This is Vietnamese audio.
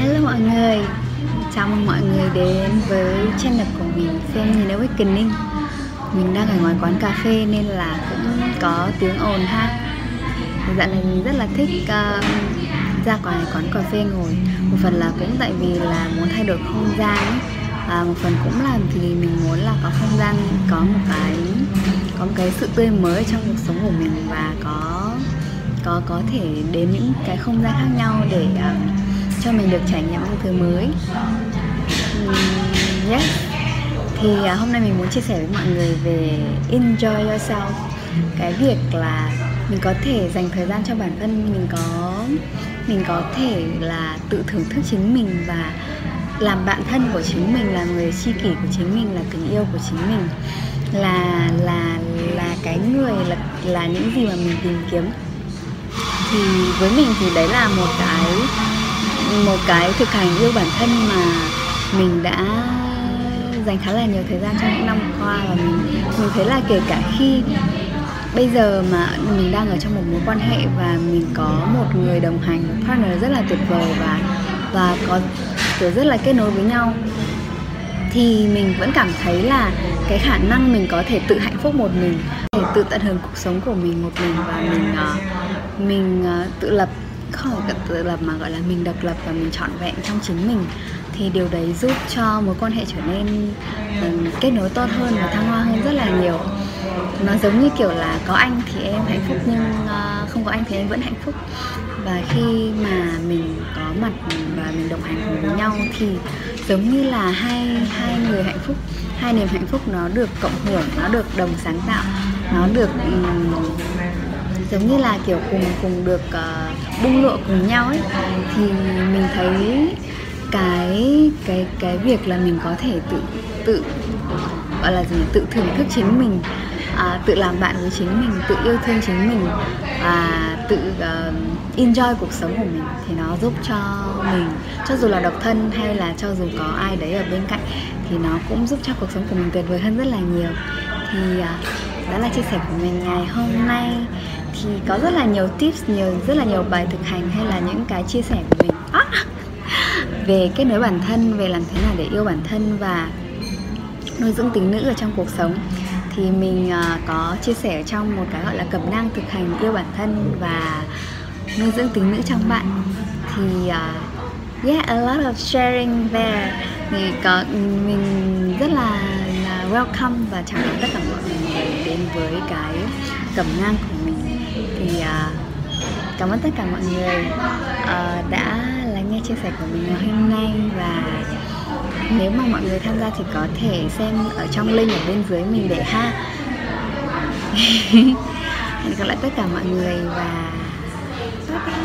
Hello mọi người. Chào mừng mọi người đến với channel của mình Xem nhìn Awakening Mình đang ở ngoài quán cà phê nên là cũng có tiếng ồn ha. Dạo này mình rất là thích uh, ra ngoài quán cà phê ngồi. Một phần là cũng tại vì là muốn thay đổi không gian ấy. À, một phần cũng là vì mình muốn là có không gian có một cái có một cái sự tươi mới trong cuộc sống của mình và có có có thể đến những cái không gian khác nhau để uh, cho mình được trải nghiệm những thứ mới. Um, yes. Thì uh, hôm nay mình muốn chia sẻ với mọi người về enjoy yourself. Cái việc là mình có thể dành thời gian cho bản thân mình có mình có thể là tự thưởng thức chính mình và làm bạn thân của chính mình là người tri kỷ của chính mình là tình yêu của chính mình là là là cái người là là những gì mà mình tìm kiếm. Thì với mình thì đấy là một cái một cái thực hành yêu bản thân mà mình đã dành khá là nhiều thời gian trong những năm qua và mình mình thấy là kể cả khi bây giờ mà mình đang ở trong một mối quan hệ và mình có một người đồng hành một partner rất là tuyệt vời và và có kiểu rất là kết nối với nhau thì mình vẫn cảm thấy là cái khả năng mình có thể tự hạnh phúc một mình thể tự tận hưởng cuộc sống của mình một mình và mình uh, mình uh, tự lập khỏi cái tự lập mà gọi là mình độc lập và mình trọn vẹn trong chính mình thì điều đấy giúp cho mối quan hệ trở nên um, kết nối tốt hơn và thăng hoa hơn rất là nhiều. Nó giống như kiểu là có anh thì em hạnh phúc nhưng uh, không có anh thì em vẫn hạnh phúc. Và khi mà mình có mặt và mình đồng hành cùng với nhau thì giống như là hai hai người hạnh phúc hai niềm hạnh phúc nó được cộng hưởng nó được đồng sáng tạo nó được um, giống như là kiểu cùng cùng được uh, bung lụa cùng nhau ấy thì mình thấy cái cái cái việc là mình có thể tự tự gọi là gì tự thưởng thức chính mình à, tự làm bạn với chính mình tự yêu thương chính mình và tự uh, enjoy cuộc sống của mình thì nó giúp cho mình cho dù là độc thân hay là cho dù có ai đấy ở bên cạnh thì nó cũng giúp cho cuộc sống của mình tuyệt vời hơn rất là nhiều. Thì uh, đó là chia sẻ của mình ngày hôm nay thì có rất là nhiều tips nhiều rất là nhiều bài thực hành hay là những cái chia sẻ của mình. À, về kết nối bản thân về làm thế nào để yêu bản thân và nuôi dưỡng tính nữ ở trong cuộc sống. Thì mình à, có chia sẻ trong một cái gọi là cẩm nang thực hành yêu bản thân và nuôi dưỡng tính nữ trong bạn. Thì uh, yeah a lot of sharing there. Thì có mình rất là, là welcome và chào đón tất cả mọi người đến với cái cẩm nang của mình thì à, cảm ơn tất cả mọi người à, đã lắng nghe chia sẻ của mình ngày hôm nay và nếu mà mọi người tham gia thì có thể xem ở trong link ở bên dưới mình để ha. Hẹn gặp lại tất cả mọi người và bye bye.